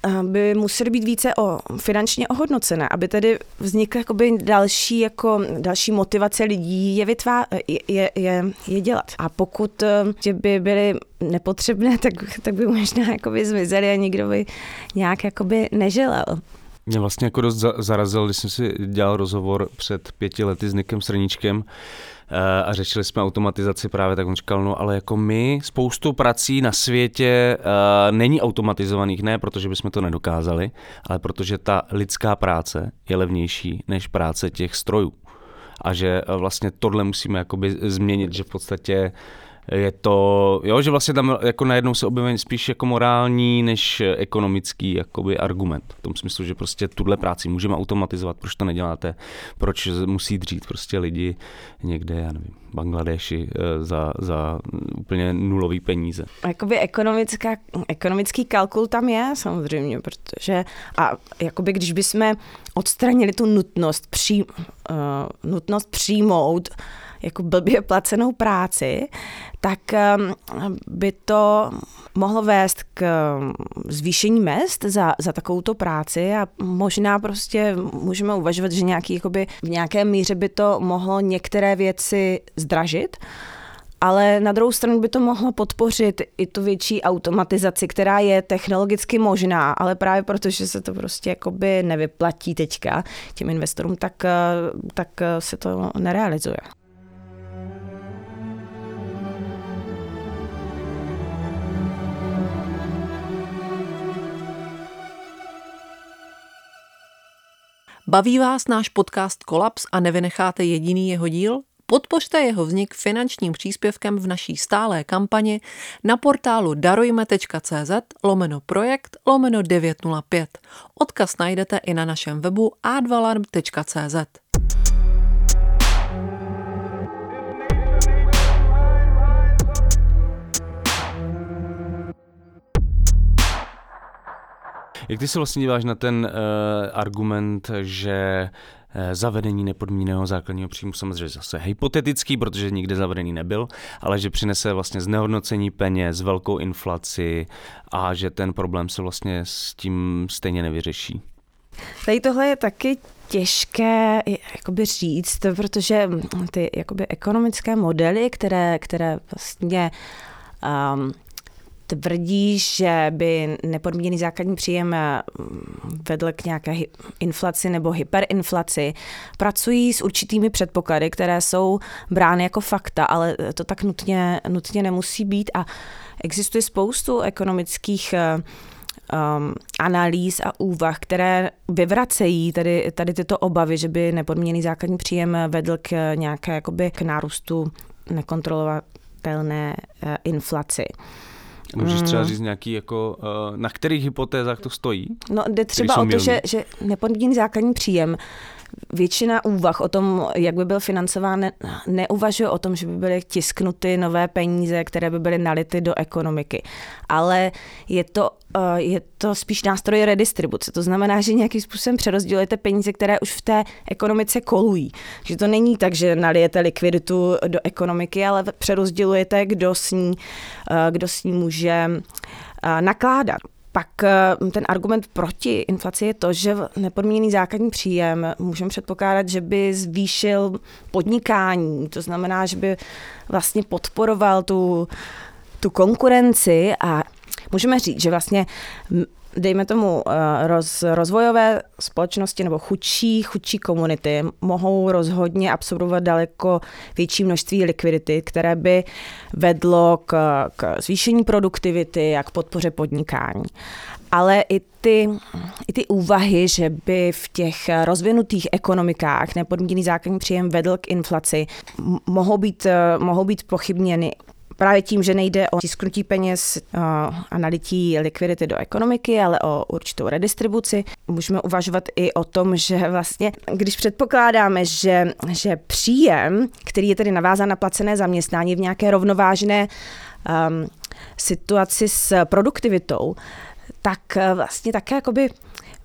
eh, by musely být více o, finančně ohodnocené, aby tedy vznikly jakoby další, jako, další motivace lidí je, vytvá, je, je, je, dělat. A pokud eh, že by byly nepotřebné, (laughs) tak, tak by možná zmizely a nikdo by nějak jakoby neželel. Mě vlastně jako dost za- zarazil, když jsem si dělal rozhovor před pěti lety s Nikem Srničkem eh, a řešili jsme automatizaci právě, tak on říkal, no ale jako my spoustu prací na světě uh, není automatizovaných, ne protože bychom to nedokázali, ale protože ta lidská práce je levnější než práce těch strojů. A že eh, vlastně tohle musíme jakoby změnit, že v podstatě je to, jo, že vlastně tam jako najednou se objeví spíš jako morální než ekonomický jakoby argument. V tom smyslu, že prostě tuhle práci můžeme automatizovat, proč to neděláte, proč musí dřít prostě lidi někde, já nevím, Bangladeši eh, za, za úplně nulový peníze. Jakoby ekonomická, ekonomický kalkul tam je samozřejmě, protože a jakoby když bychom odstranili tu nutnost, při, uh, nutnost přijmout jako blbě placenou práci, tak um, by to mohlo vést k zvýšení mest za, za takovouto práci a možná prostě můžeme uvažovat, že nějaký, jakoby, v nějaké míře by to mohlo některé věci zdražit, ale na druhou stranu by to mohlo podpořit i tu větší automatizaci, která je technologicky možná, ale právě protože se to prostě jakoby nevyplatí teďka těm investorům, tak, eh, tak eh, se to nerealizuje. Baví vás náš podcast Kolaps a nevynecháte jediný jeho díl? Podpořte jeho vznik finančním příspěvkem v naší stálé kampani na portálu darujme.cz lomeno projekt lomeno 905. Odkaz najdete i na našem webu advalarm.cz. Jak ty se vlastně díváš na ten uh, argument, že zavedení nepodmíněného základního příjmu samozřejmě zase hypotetický, protože nikdy zavedený nebyl, ale že přinese vlastně znehodnocení peněz, velkou inflaci a že ten problém se vlastně s tím stejně nevyřeší? Tady tohle je taky těžké jakoby říct, protože ty jakoby ekonomické modely, které, které vlastně um, tvrdí, že by nepodmíněný základní příjem eh, vedl k nějaké inflaci nebo hyperinflaci, pracují s určitými předpoklady, které jsou brány jako fakta, ale to tak nutně, nutně nemusí být a existuje spoustu ekonomických um, analýz a úvah, které vyvracejí tady, tady tyto obavy, že by nepodmíněný základní příjem vedl k nějaké jakoby, k nárůstu nekontrolovatelné uh, inflaci. Můžeš třeba mm. říct nějaký, jako, uh, na kterých hypotézách to stojí? No jde třeba o to, že, že nepodmíněný základní příjem většina úvah o tom, jak by byl financován, ne, neuvažuje o tom, že by byly tisknuty nové peníze, které by byly nality do ekonomiky. Ale je to, eh, je to spíš nástroj redistribuce. To znamená, že nějakým způsobem přerozdělujete peníze, které už v té ekonomice kolují. Že to není tak, že nalijete likviditu do ekonomiky, ale přerozdělujete, kdo s ní, eh, kdo s ní může eh, nakládat pak eh, ten argument proti inflaci je to, že nepodmíněný základní příjem můžeme předpokládat, že by zvýšil podnikání, to znamená, že by vlastně podporoval tu, tu konkurenci. A můžeme říct, že vlastně dejme tomu, eh, roz, rozvojové společnosti nebo chudší, chudší komunity mohou rozhodně absorbovat daleko větší množství likvidity, které by vedlo k, k zvýšení produktivity a k podpoře podnikání. Ale i ty, i ty úvahy, že by v těch rozvinutých ekonomikách nepodmíněný základní příjem vedl k inflaci, mohou být, eh, mohou být pochybněny právě tím, že nejde o tisknutí peněz a nalití likvidity do ekonomiky, ale o určitou redistribuci. Můžeme uvažovat i o tom, že vlastně, když předpokládáme, že, že příjem, který je tedy navázán na placené zaměstnání v nějaké rovnovážné um, situaci s produktivitou, tak vlastně také jakoby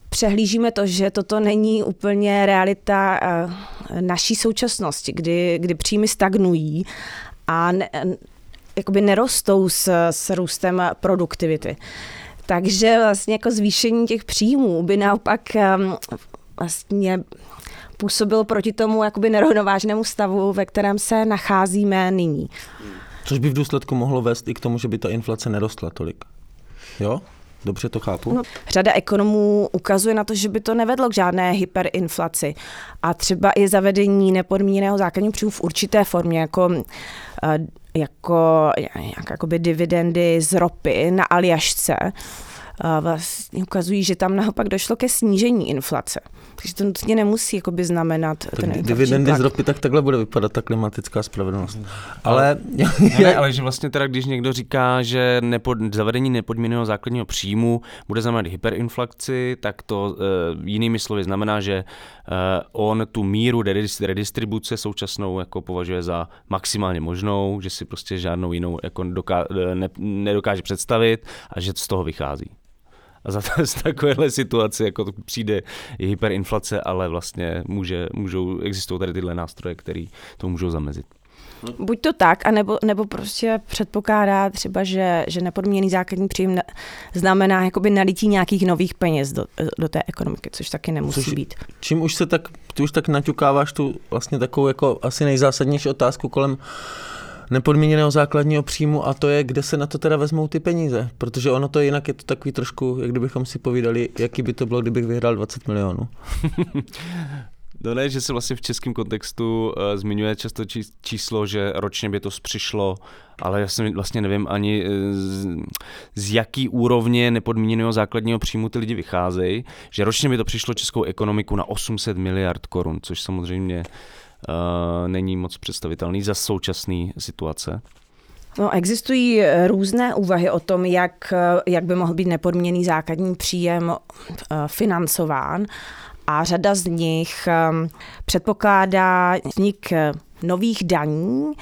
přehlížíme to, že toto není úplně realita naší současnosti, kdy, kdy příjmy stagnují a ne, jakoby nerostou s, s růstem produktivity. Takže vlastně jako zvýšení těch příjmů by naopak vlastně působil proti tomu jakoby nerovnovážnému stavu, ve kterém se nacházíme nyní. Což by v důsledku mohlo vést i k tomu, že by ta inflace nerostla tolik. Jo? Dobře to chápu? No, řada ekonomů ukazuje na to, že by to nevedlo k žádné hyperinflaci. A třeba i zavedení nepodmíněného základního příjmu v určité formě, jako jako, jak, jakoby dividendy z ropy na Aljašce, vlastně ukazují, že tam naopak došlo ke snížení inflace. Takže to nutně nemusí jakoby znamenat tak ten dividendy z ropy, tak takhle bude vypadat ta klimatická spravedlnost. Ale, ale, ne, (laughs) ne, ale že vlastně teda, když někdo říká, že nepod, zavedení nepodmíněného základního příjmu bude znamenat hyperinflaci, tak to uh, jinými slovy znamená, že uh, on tu míru redistribuce současnou jako považuje za maximálně možnou, že si prostě žádnou jinou jako doká, ne, nedokáže představit a že z toho vychází. A za to, (laughs) z takovéhle situace jako to přijde hyperinflace, ale vlastně může, můžou, existují tady tyhle nástroje, které to můžou zamezit. Buď to tak, anebo, nebo prostě předpokládá třeba, že, že nepodmíněný základní příjem znamená jakoby nalití nějakých nových peněz do, do té ekonomiky, což taky nemusí což, být. Čím už se tak, ty už tak naťukáváš tu vlastně takovou jako asi nejzásadnější otázku kolem nepodmíněného základního příjmu a to je, kde se na to teda vezmou ty peníze. Protože ono to jinak je to takový trošku, jak kdybychom si povídali, jaký by to bylo, kdybych vyhrál 20 milionů. (laughs) No ne, že se vlastně v českém kontextu uh, zmiňuje často či, číslo, že ročně by to přišlo, ale já jsem vlastně nevím ani uh, z, z jaký úrovně nepodmíněného základního příjmu ty lidi vycházejí, že ročně by to přišlo českou ekonomiku na 800 miliard korun, což samozřejmě není moc představitelný za současné situace? No, existují různé úvahy o tom, jak, jak by mohl být nepodměný základní příjem financován a řada z nich předpokládá vznik nových daní,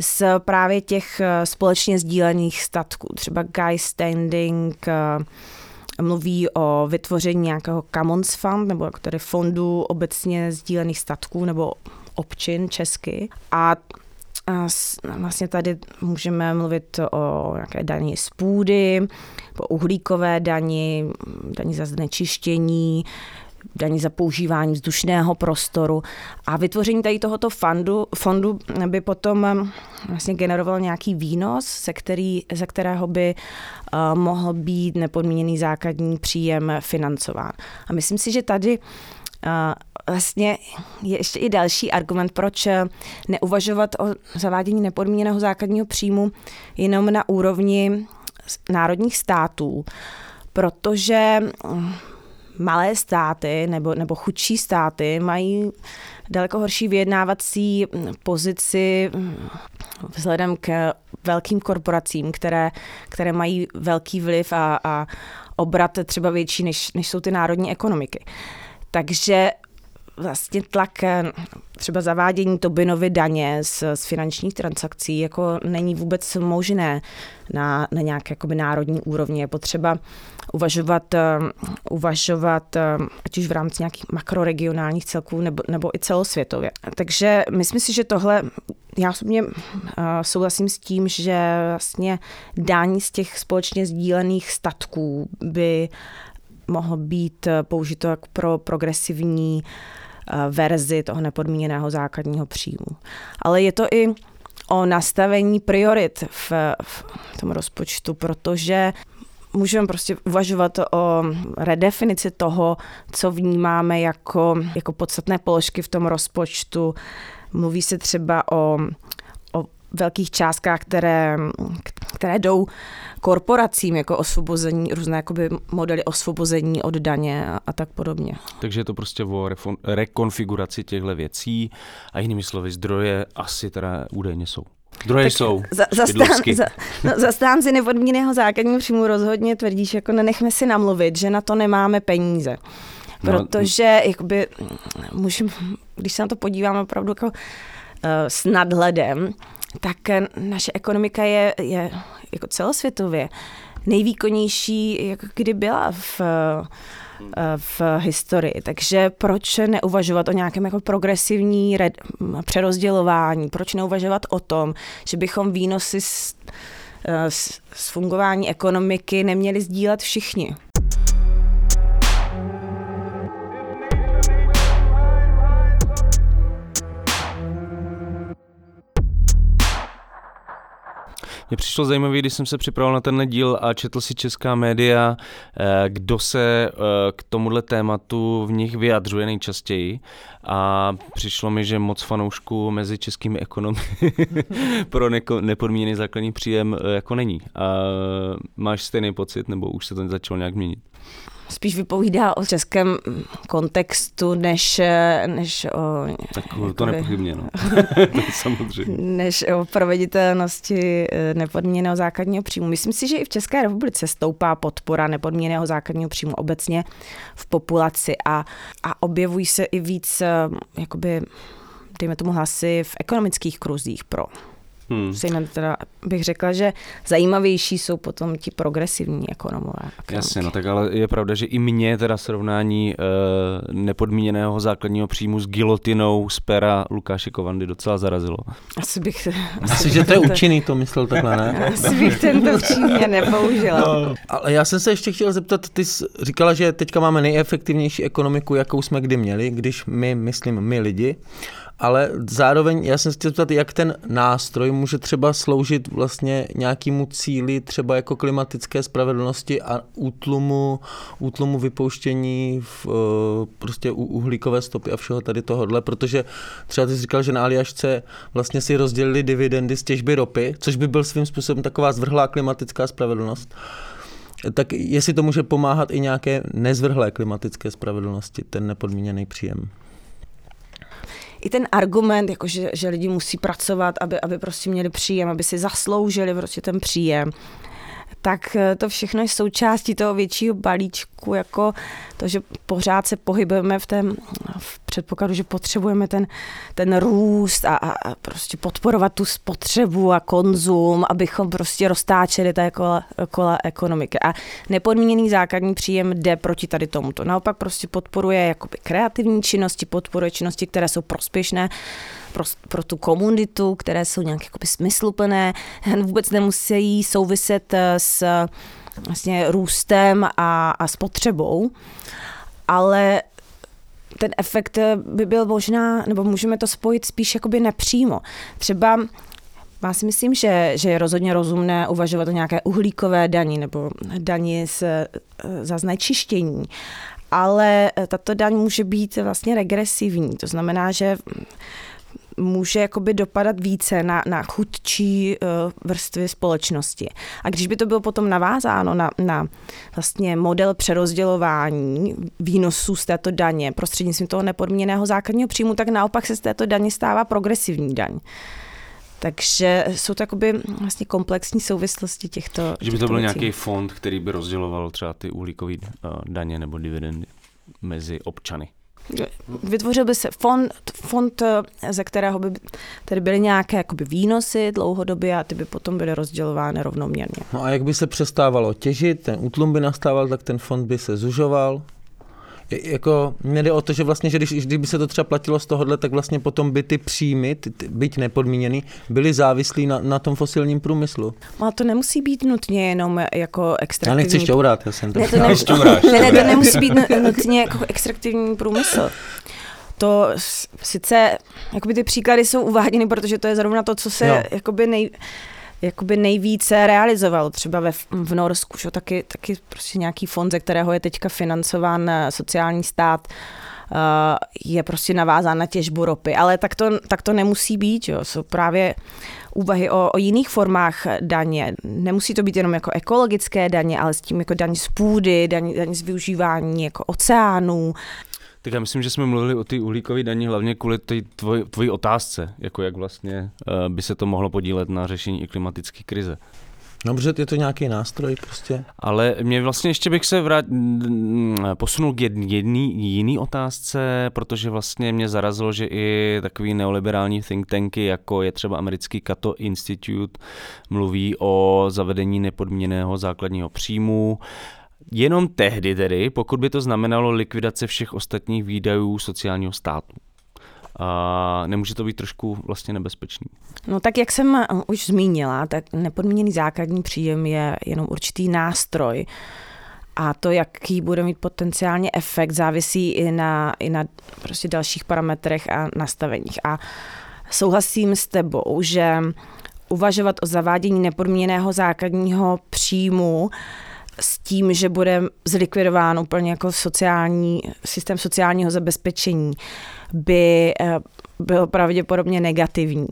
z právě těch eh, společně sdílených statků. Třeba Guy Standing eh, mluví o vytvoření nějakého Commons Fund, nebo jako tedy fondu obecně sdílených statků, nebo občin česky. A vlastně tady můžeme mluvit o nějaké daní z půdy, po uhlíkové dani, daní za znečištění, daní za používání vzdušného prostoru. A vytvoření tady tohoto fondu, fondu by potom um, vlastně generoval nějaký výnos, se, který, ze kterého by uh, mohl být nepodmíněný základní příjem financován. A myslím si, že tady uh, vlastně je ještě i další argument, proč neuvažovat o zavádění nepodmíněného základního příjmu jenom na úrovni národních států, protože um, malé státy nebo, nebo chudší státy mají daleko horší vyjednávací pozici vzhledem k velkým korporacím, které, které mají velký vliv a, a obrat třeba větší, než, než jsou ty národní ekonomiky. Takže vlastně tlak třeba zavádění Tobinovy daně z, z finančních transakcí jako není vůbec možné na, na nějaké jakoby národní úrovni. Je potřeba uvažovat, uh, uvažovat uh, ať už v rámci nějakých makroregionálních celků nebo, nebo i celosvětově. Takže myslím si, že tohle já osobně uh, souhlasím s tím, že vlastně daň z těch společně sdílených statků by mohlo být použito jako pro progresivní verzi toho nepodmíněného základního příjmu. Ale je to i o nastavení priorit v, v tom rozpočtu, protože můžeme prostě uvažovat o redefinici toho, co vnímáme jako, jako podstatné položky v tom rozpočtu. Mluví se třeba o velkých částkách, které, které jdou korporacím jako osvobození, různé jakoby modely osvobození od daně a, a tak podobně. Takže je to prostě o rekonfiguraci těchto věcí a jinými slovy zdroje asi teda údajně jsou. Zdroje jsou. Za, zastán, za, no, zastánci nepodmíněného základního příjmu rozhodně tvrdíš, jako nenechme si namluvit, že na to nemáme peníze. No, Protože no, jakoby, můžem, když se na to podíváme opravdu jako, s nadhledem, tak naše ekonomika je, je jako celosvětově nejvýkonnější, jak kdy byla v v historii. Takže proč neuvažovat o nějakém jako progresivní red, přerozdělování? Proč neuvažovat o tom, že bychom výnosy z, z, z fungování ekonomiky neměli sdílet všichni? Mně přišlo zajímavé, když jsem se připravil na tenhle díl a četl si česká média, eh, kdo se eh, k tomuhle tématu v nich vyjadřuje nejčastěji a přišlo mi, že moc fanoušků mezi českými ekonomy (laughs) pro neko, nepodmíněný základní příjem eh, jako není. A máš stejný pocit, nebo už se to začalo nějak měnit? Spíš vypovídá o českém kontextu, než, než o... Tak jakoby, to nepochybně, no. (laughs) Samozřejmě. Než o proveditelnosti eh, nepodmíněného základního příjmu. Myslím si, že i v České republice stoupá podpora nepodmíněného základního příjmu obecně v populaci a, a objevují se i víc, eh, jakoby, dejme tomu hlasy v ekonomických kruzích pro Hmm. Stejně teda bych řekla, že zajímavější jsou potom ti progresivní ekonomové. Ekonomiky. Jasně, no tak ale je pravda, že i mě teda srovnání uh, nepodmíněného základního příjmu s gilotinou z pera Lukáše Kovandy docela zarazilo. Asi bych... Asi, asi že to je účinný, to myslel takhle, ne? (laughs) Asi bych tento přímě nepoužila. No, ale já jsem se ještě chtěl zeptat, ty jsi říkala, že teďka máme nejefektivnější ekonomiku, jakou jsme kdy měli, když my, myslím, my lidi ale zároveň já jsem se chtěl zeptat, jak ten nástroj může třeba sloužit vlastně nějakému cíli, třeba jako klimatické spravedlnosti a útlumu, útlumu vypouštění v, eh, prostě uhlíkové stopy a všeho tady tohohle, protože třeba ty jsi říkal, že na Aliašce vlastně si rozdělili dividendy z těžby ropy, což by byl svým způsobem taková zvrhlá klimatická spravedlnost. Tak jestli to může pomáhat i nějaké nezvrhlé klimatické spravedlnosti, ten nepodmíněný příjem. I ten argument, jako že, že lidi musí pracovat, aby, aby prostě měli příjem, aby si zasloužili prostě ten příjem, tak eh, to všechno je součástí toho většího balíčku, jako to, že pořád se pohybujeme v tom v předpokladu, že potřebujeme ten, ten růst a, a, a prostě podporovat tu spotřebu a konzum, abychom prostě roztáčeli ta kola, kola ekonomiky. A nepodmíněný základní příjem jde proti tady tomuto. Naopak prostě podporuje jakoby kreativní činnosti, podporuje činnosti, které jsou prospěšné pro, pro tu komunitu, které jsou nějak jakoby smysluplné, vůbec nemusí souviset eh, s vlastně růstem a, a spotřebou, ale ten efekt by byl možná, nebo můžeme to spojit spíš jakoby nepřímo. Třeba já si myslím, že, že je rozhodně rozumné uvažovat o nějaké uhlíkové daní nebo daní z, eh, za znečištění, ale tato daň může být vlastně regresivní. To znamená, že může jakoby dopadat více na, na chudčí uh, vrstvy společnosti. A když by to bylo potom navázáno na, na vlastně model přerozdělování výnosů z této daně prostřednictvím toho nepodmíněného základního příjmu, tak naopak se z této daně stává progresivní daň. Takže jsou to jakoby vlastně komplexní souvislosti těchto Že by to byl věcí. nějaký fond, který by rozděloval třeba ty uhlíkové uh, daně nebo dividendy mezi občany. Vytvořil by se fond, fond, eh, ze kterého by tedy byly nějaké jakoby výnosy dlouhodobě a ty by potom byly rozdělovány rovnoměrně. No a jak by se přestávalo těžit, ten útlum by nastával, tak ten fond by se zužoval, jako, mě jde o to, že vlastně, že když, kdyby se to třeba platilo z tohohle, tak vlastně potom by ty příjmy, ty, ty, byť nepodmíněný, byly závislí na, na tom fosilním průmyslu. Ale to nemusí být nutně jenom jako extraktivní... Já nechci šťourat, já jsem to... Ne, to, ne, ne, ne, to nemusí být nutně jako extraktivní průmysl. To sice, jakoby ty příklady jsou uváděny, protože to je zrovna to, co se jo. jakoby nej, jakoby nejvíce realizovalo. Třeba ve, v Norsku, že, taky, taky prostě nějaký fond, ze kterého je teďka financován eh, sociální stát, uh, je prostě navázán na těžbu ropy. Ale tak to, tak to nemusí být. Jo. Jsou právě úvahy o, o jiných formách daně. Nemusí to být jenom jako ekologické daně, ale s tím jako daň z půdy, daň, daň z využívání jako oceánů, tak já myslím, že jsme mluvili o té uhlíkové daní hlavně kvůli té tvoj, tvojí otázce, jako jak vlastně uh, by se to mohlo podílet na řešení i klimatické krize. No, protože je to nějaký nástroj prostě. Ale mě vlastně ještě bych se vrát, posunul k jedný jiný otázce, protože vlastně mě zarazilo, že i takový neoliberální think tanky, jako je třeba americký Cato Institute, mluví o zavedení nepodmíněného základního příjmu. Jenom tehdy tedy, pokud by to znamenalo likvidace všech ostatních výdajů sociálního státu. A nemůže to být trošku vlastně nebezpečný? No tak jak jsem uh, už zmínila, tak nepodmíněný základní příjem je jenom určitý nástroj, a to, jaký bude mít potenciálně efekt, závisí i na, i na prostě dalších parametrech a nastaveních. A souhlasím s tebou, že uvažovat o zavádění nepodmíněného základního příjmu s tím, že bude zlikvidován úplně jako sociální, systém sociálního zabezpečení, by eh, byl pravděpodobně negativní.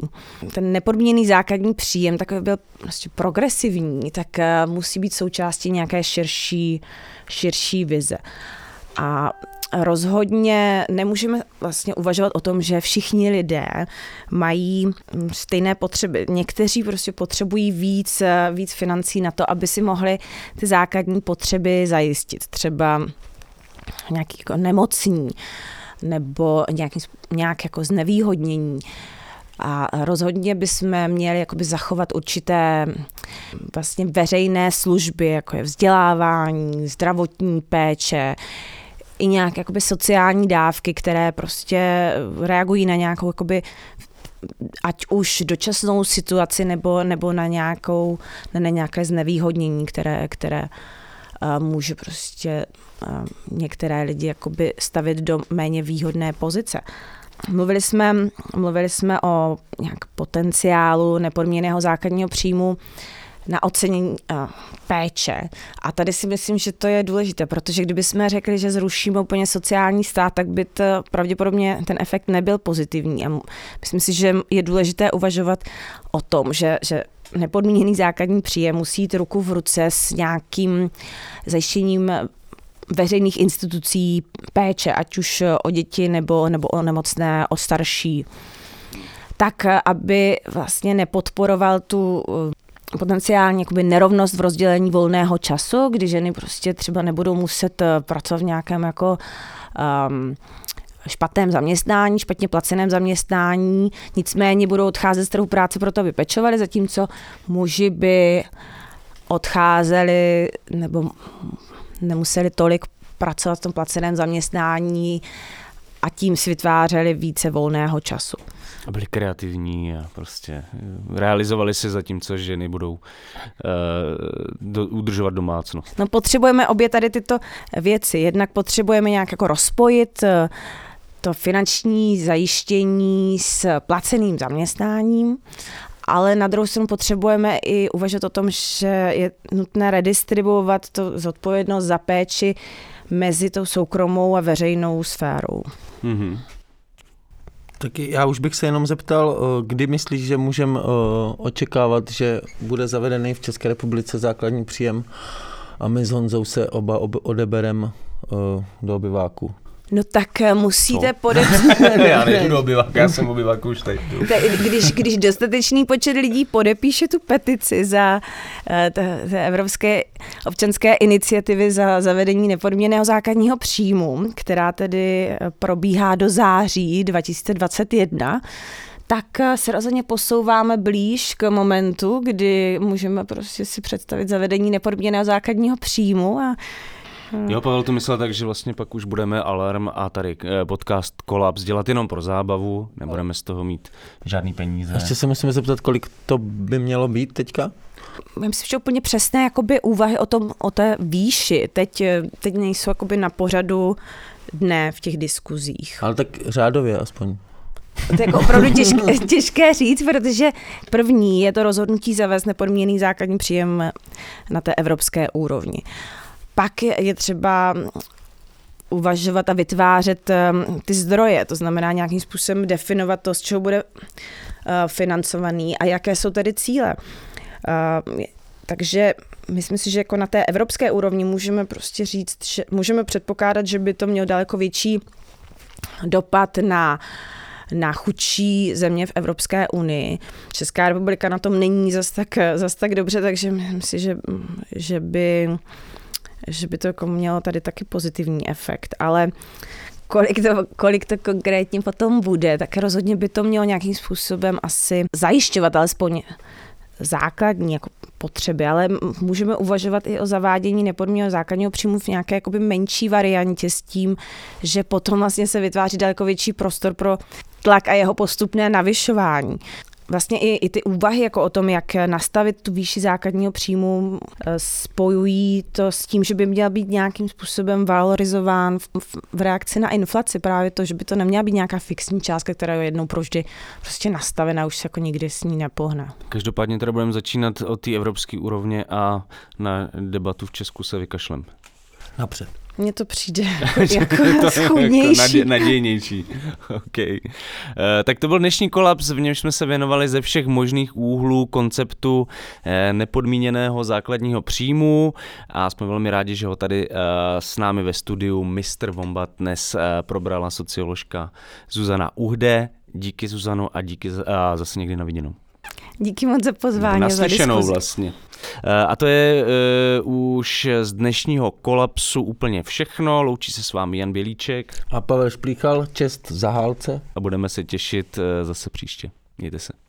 Ten nepodmíněný základní příjem takový byl prostě progresivní, tak eh, musí být součástí nějaké širší, širší vize. A rozhodně nemůžeme vlastně uvažovat o tom, že všichni lidé mají stejné potřeby. Někteří prostě potřebují víc, víc financí na to, aby si mohli ty základní potřeby zajistit. Třeba nějaký jako nemocní nebo nějaký, nějak jako znevýhodnění. A rozhodně bychom měli jakoby zachovat určité vlastně veřejné služby, jako je vzdělávání, zdravotní péče, i nějak jakoby sociální dávky, které prostě reagují na nějakou jakoby ať už dočasnou situaci nebo, nebo na, nějakou, na nějaké znevýhodnění, které, které uh, může prostě uh, některé lidi jakoby stavit do méně výhodné pozice. Mluvili jsme, mluvili jsme o nějak potenciálu nepodmíněného základního příjmu uh, na ocenění uh, péče. A tady si myslím, že to je důležité, protože kdyby jsme řekli, že zrušíme úplně sociální stát, tak by to pravděpodobně ten efekt nebyl pozitivní. A myslím si, že je důležité uvažovat o tom, že, že nepodmíněný základní příjem musí jít ruku v ruce s nějakým zajištěním veřejných institucí péče, ať už o děti nebo, nebo o nemocné, o starší, tak aby vlastně nepodporoval tu eh, potenciálně jakoby nerovnost v rozdělení volného času, kdy ženy prostě třeba nebudou muset eh, pracovat v nějakém jako um, špatném zaměstnání, špatně placeném zaměstnání, nicméně budou odcházet z trhu práce proto, aby pečovali, zatímco muži by odcházeli nebo nemuseli tolik pracovat v tom placeném zaměstnání a tím si vytvářeli více volného času. A byli kreativní a prostě eh, realizovali se zatímco ženy budou uh, do, udržovat domácnost. No potřebujeme obě tady tyto věci. Jednak potřebujeme nějak jako rozpojit uh, to finanční zajištění s placeným zaměstnáním, ale na druhou stranu potřebujeme i uvažovat o tom, že je nutné redistribuovat to zodpovědnost za péči mezi tou soukromou a veřejnou sférou. Mm-hmm. Tak já už bych se jenom zeptal, eh, kdy myslíš, že můžeme eh, očekávat, že bude zavedený v České republice základní příjem a my s Honzou se oba odeberem eh, do obyváku? No tak eh, musíte no. podepsat. (laughs) já nejdu do obyváku, já jsem obyváku už teď. když, když dostatečný počet lidí podepíše tu petici za uh, Evropské občanské iniciativy za zavedení nepodměného základního příjmu, která tedy eh, probíhá do září 2021, tak se rozhodně posouváme blíž k momentu, kdy můžeme prostě si představit zavedení nepodměného základního příjmu a Hmm. Jo, Pavel to myslel tak, že vlastně pak už budeme alarm a tady eh, podcast Kolaps dělat jenom pro zábavu, nebudeme z toho mít žádný peníze. Ještě se musíme zeptat, kolik to by mělo být teďka? Myslím, že úplně přesné jakoby úvahy o, tom, o té výši. Teď, eh, teď nejsou jakoby na pořadu dne v těch diskuzích. Ale tak řádově aspoň. To je jako opravdu těžké, (laughs) těžké říct, protože první je to rozhodnutí zavést nepodmíněný základní příjem na té evropské úrovni. Pak je třeba uvažovat a vytvářet um, ty zdroje, to znamená nějakým způsobem definovat to, z čeho bude uh, financovaný a jaké jsou tedy cíle. Uh, takže myslím si, že jako na té evropské úrovni můžeme prostě říct, že můžeme předpokládat, že by to mělo daleko větší dopad na na chudší země v Evropské unii. Česká republika na tom není zas tak, zas tak dobře, takže myslím si, že, že by že by to jako mělo tady taky pozitivní efekt, ale kolik to, kolik to konkrétně potom bude, tak rozhodně by to mělo nějakým způsobem asi zajišťovat alespoň základní jako potřeby, ale můžeme uvažovat i o zavádění nepodmíněného základního příjmu v nějaké jakoby menší variantě s tím, že potom vlastně se vytváří daleko větší prostor pro tlak a jeho postupné navyšování vlastně i, i ty úvahy jako o tom, jak nastavit tu výši základního příjmu, eh, spojují to s tím, že by měl být nějakým způsobem valorizován v, v, v reakci na inflaci. Právě to, že by to neměla být nějaká fixní částka, která je jednou proždy prostě nastavená, už se jako nikdy s ní nepohne. Každopádně teda budeme začínat od té evropské úrovně a na debatu v Česku se vykašlem. Napřed. Mně to přijde jako, (laughs) jako to schudnější. Jako nadě, nadějnější. (laughs) okay. Uh, tak to byl dnešní kolaps, v němž jsme se věnovali ze všech možných úhlů konceptu uh, nepodmíněného základního příjmu a jsme velmi rádi, že ho tady uh, s námi ve studiu Mr. Vombat dnes uh, probrala socioložka Zuzana Uhde. Díky Zuzano a díky uh, zase někdy na viděnou. Díky moc za pozvání. Naslyšenou vlastně. Eh, a to je uh, už z dnešního kolapsu úplně všechno. Loučí se s vámi Jan Bělíček. A Pavel Šplíchal, čest zahálce. A budeme se těšit uh, zase příště. Mějte se.